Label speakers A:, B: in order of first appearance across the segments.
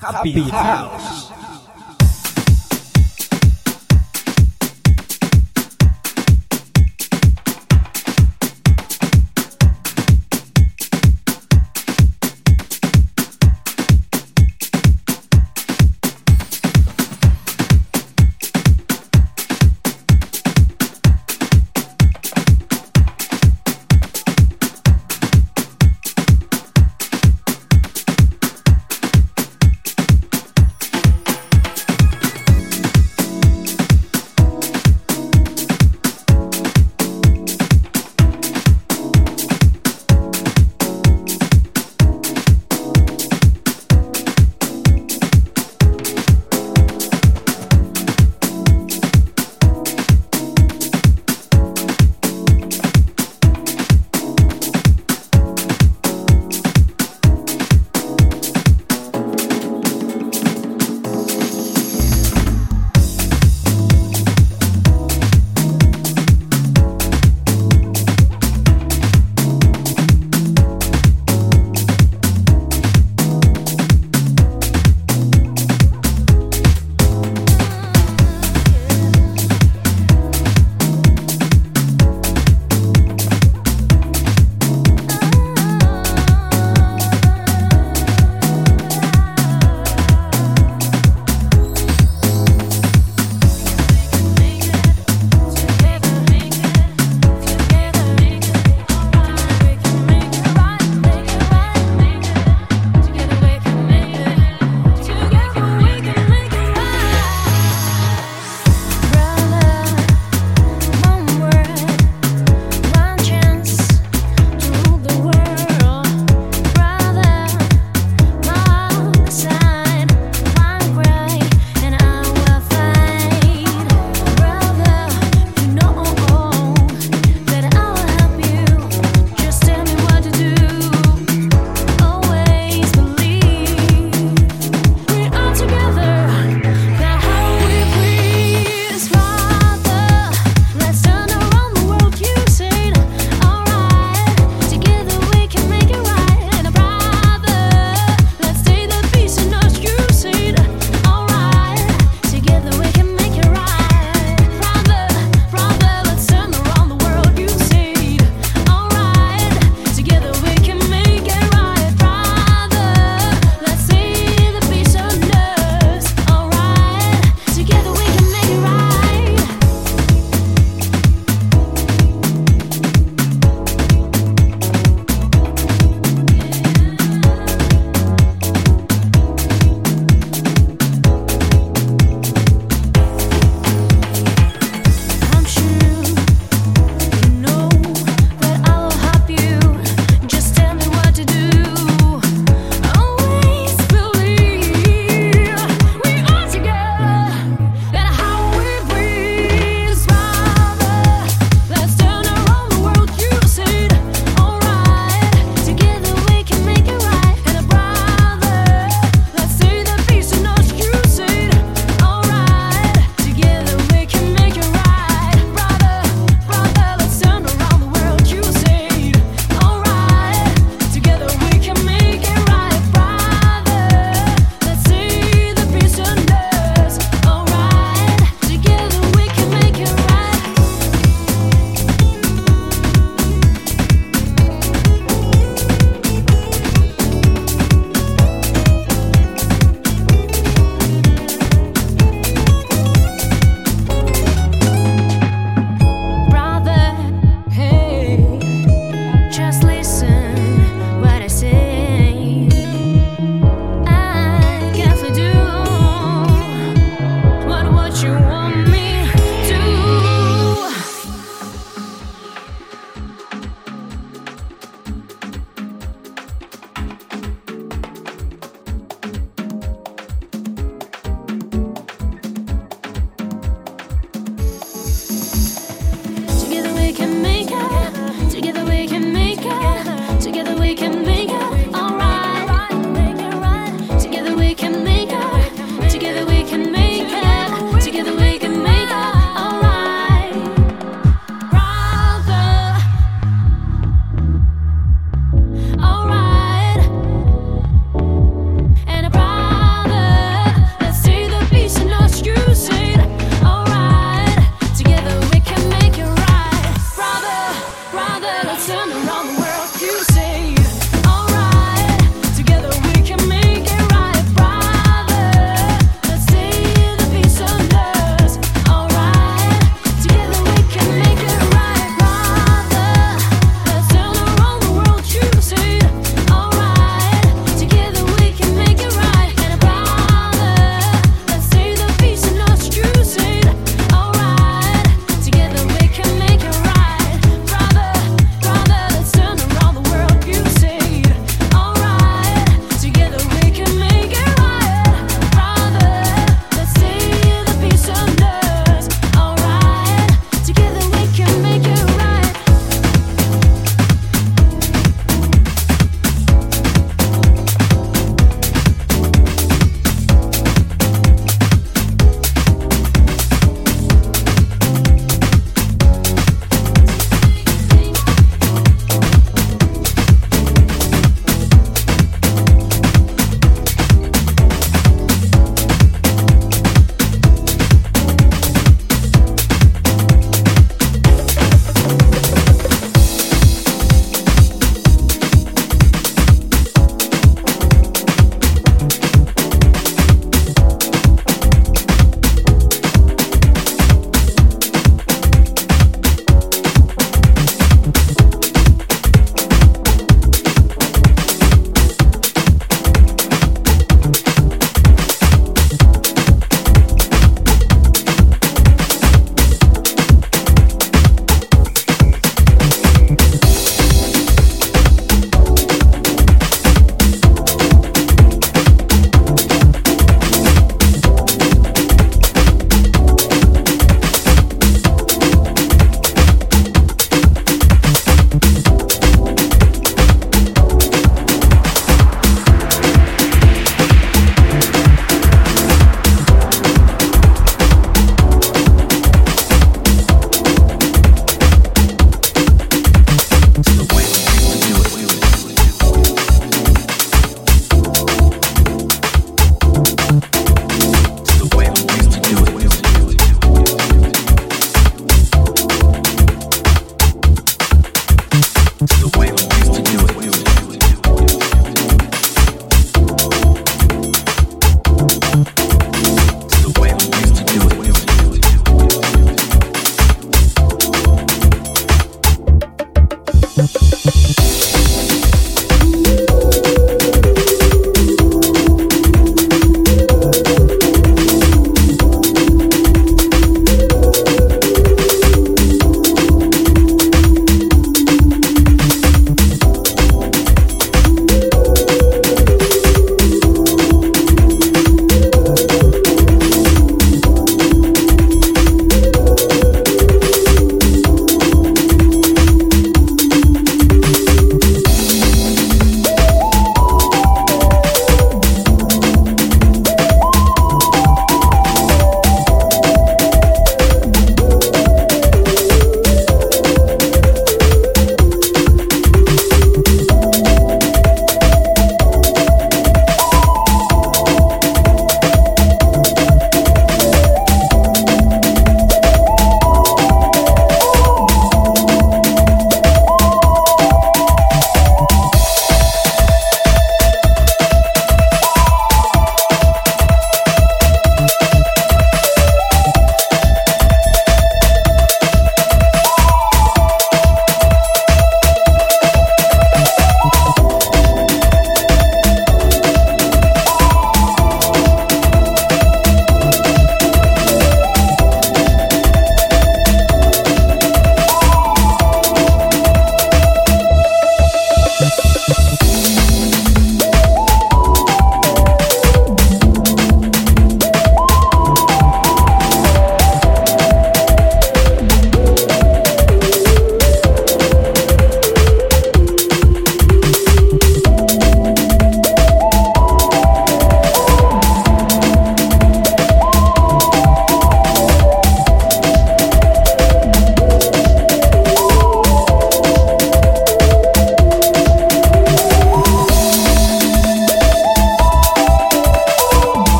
A: Happy House.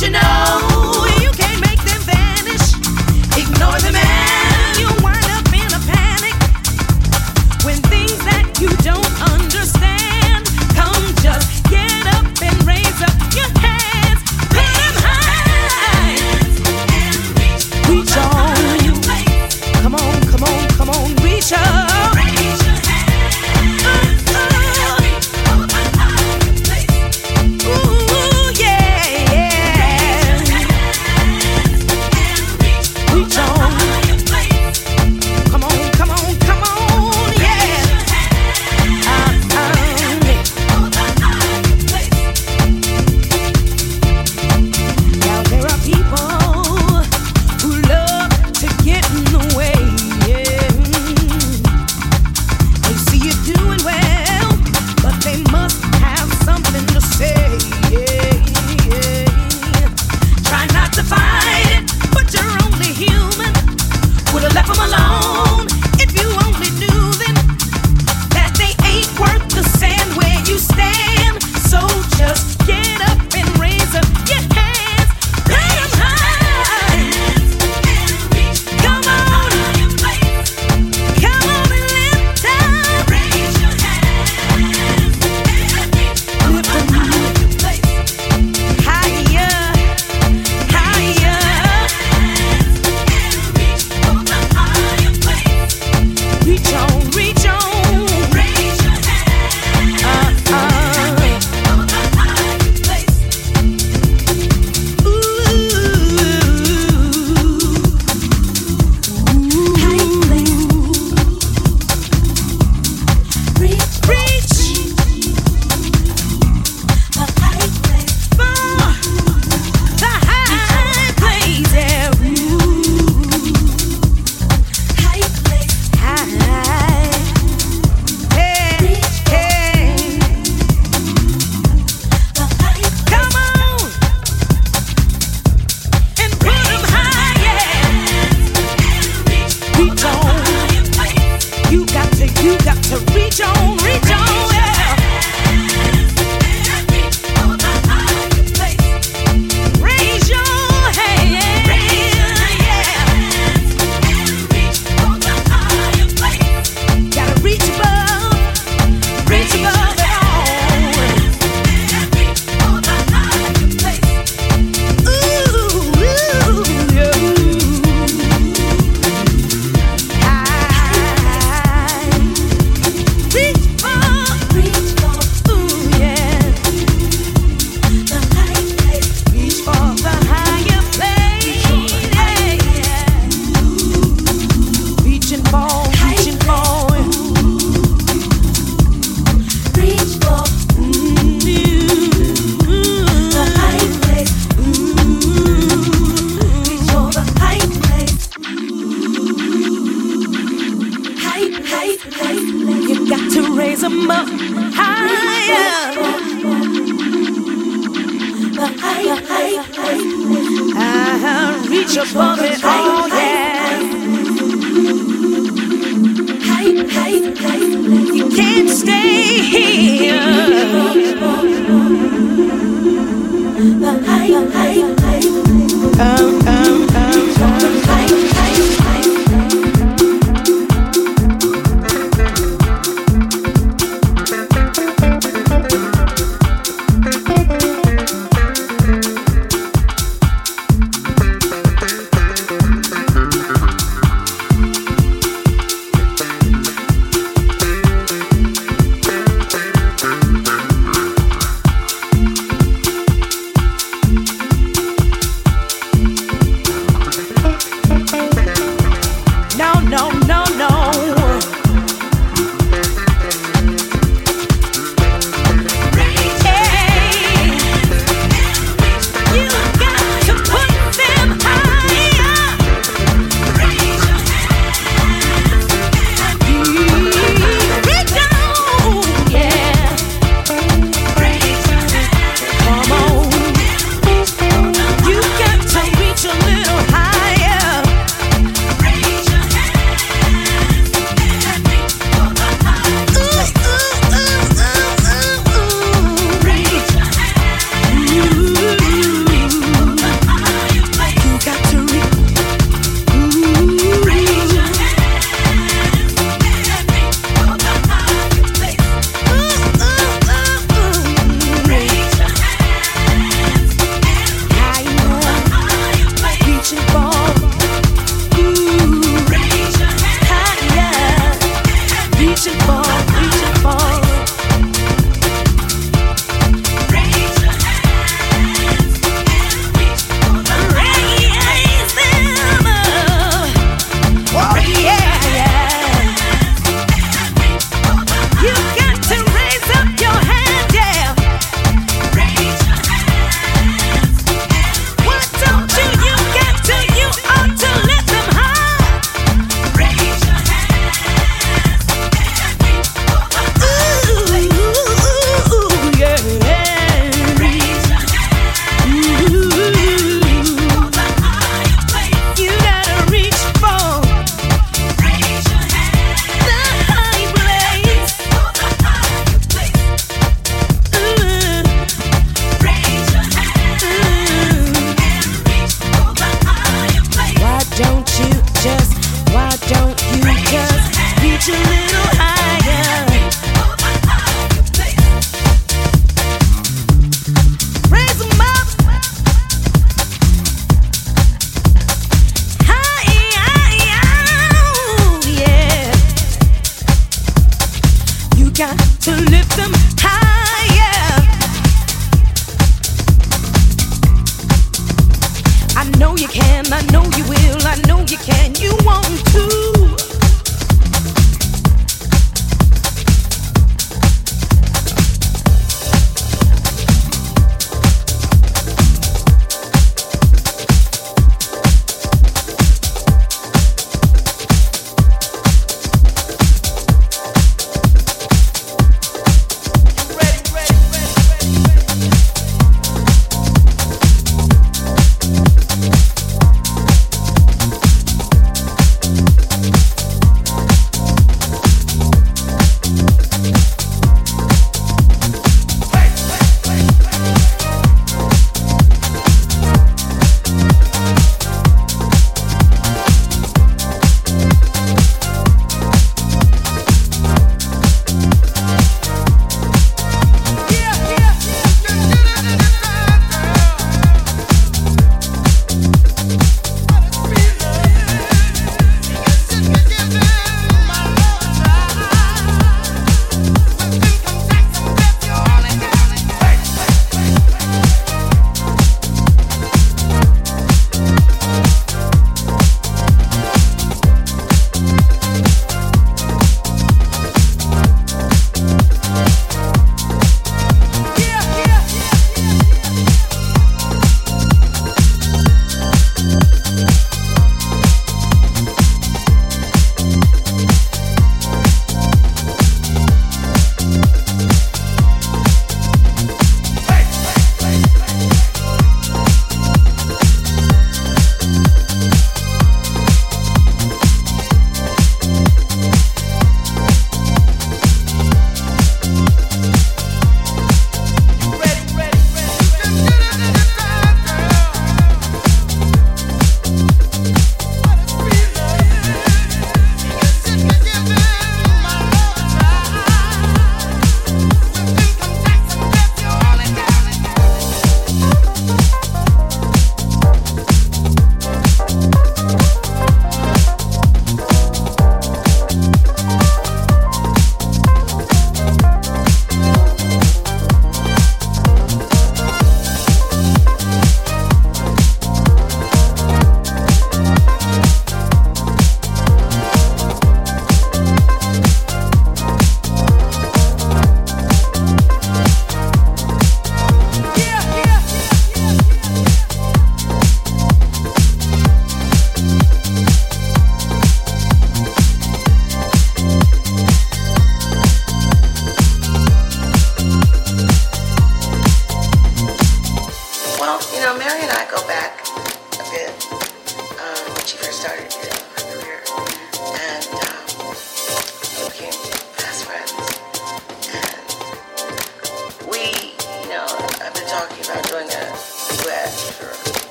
B: you know.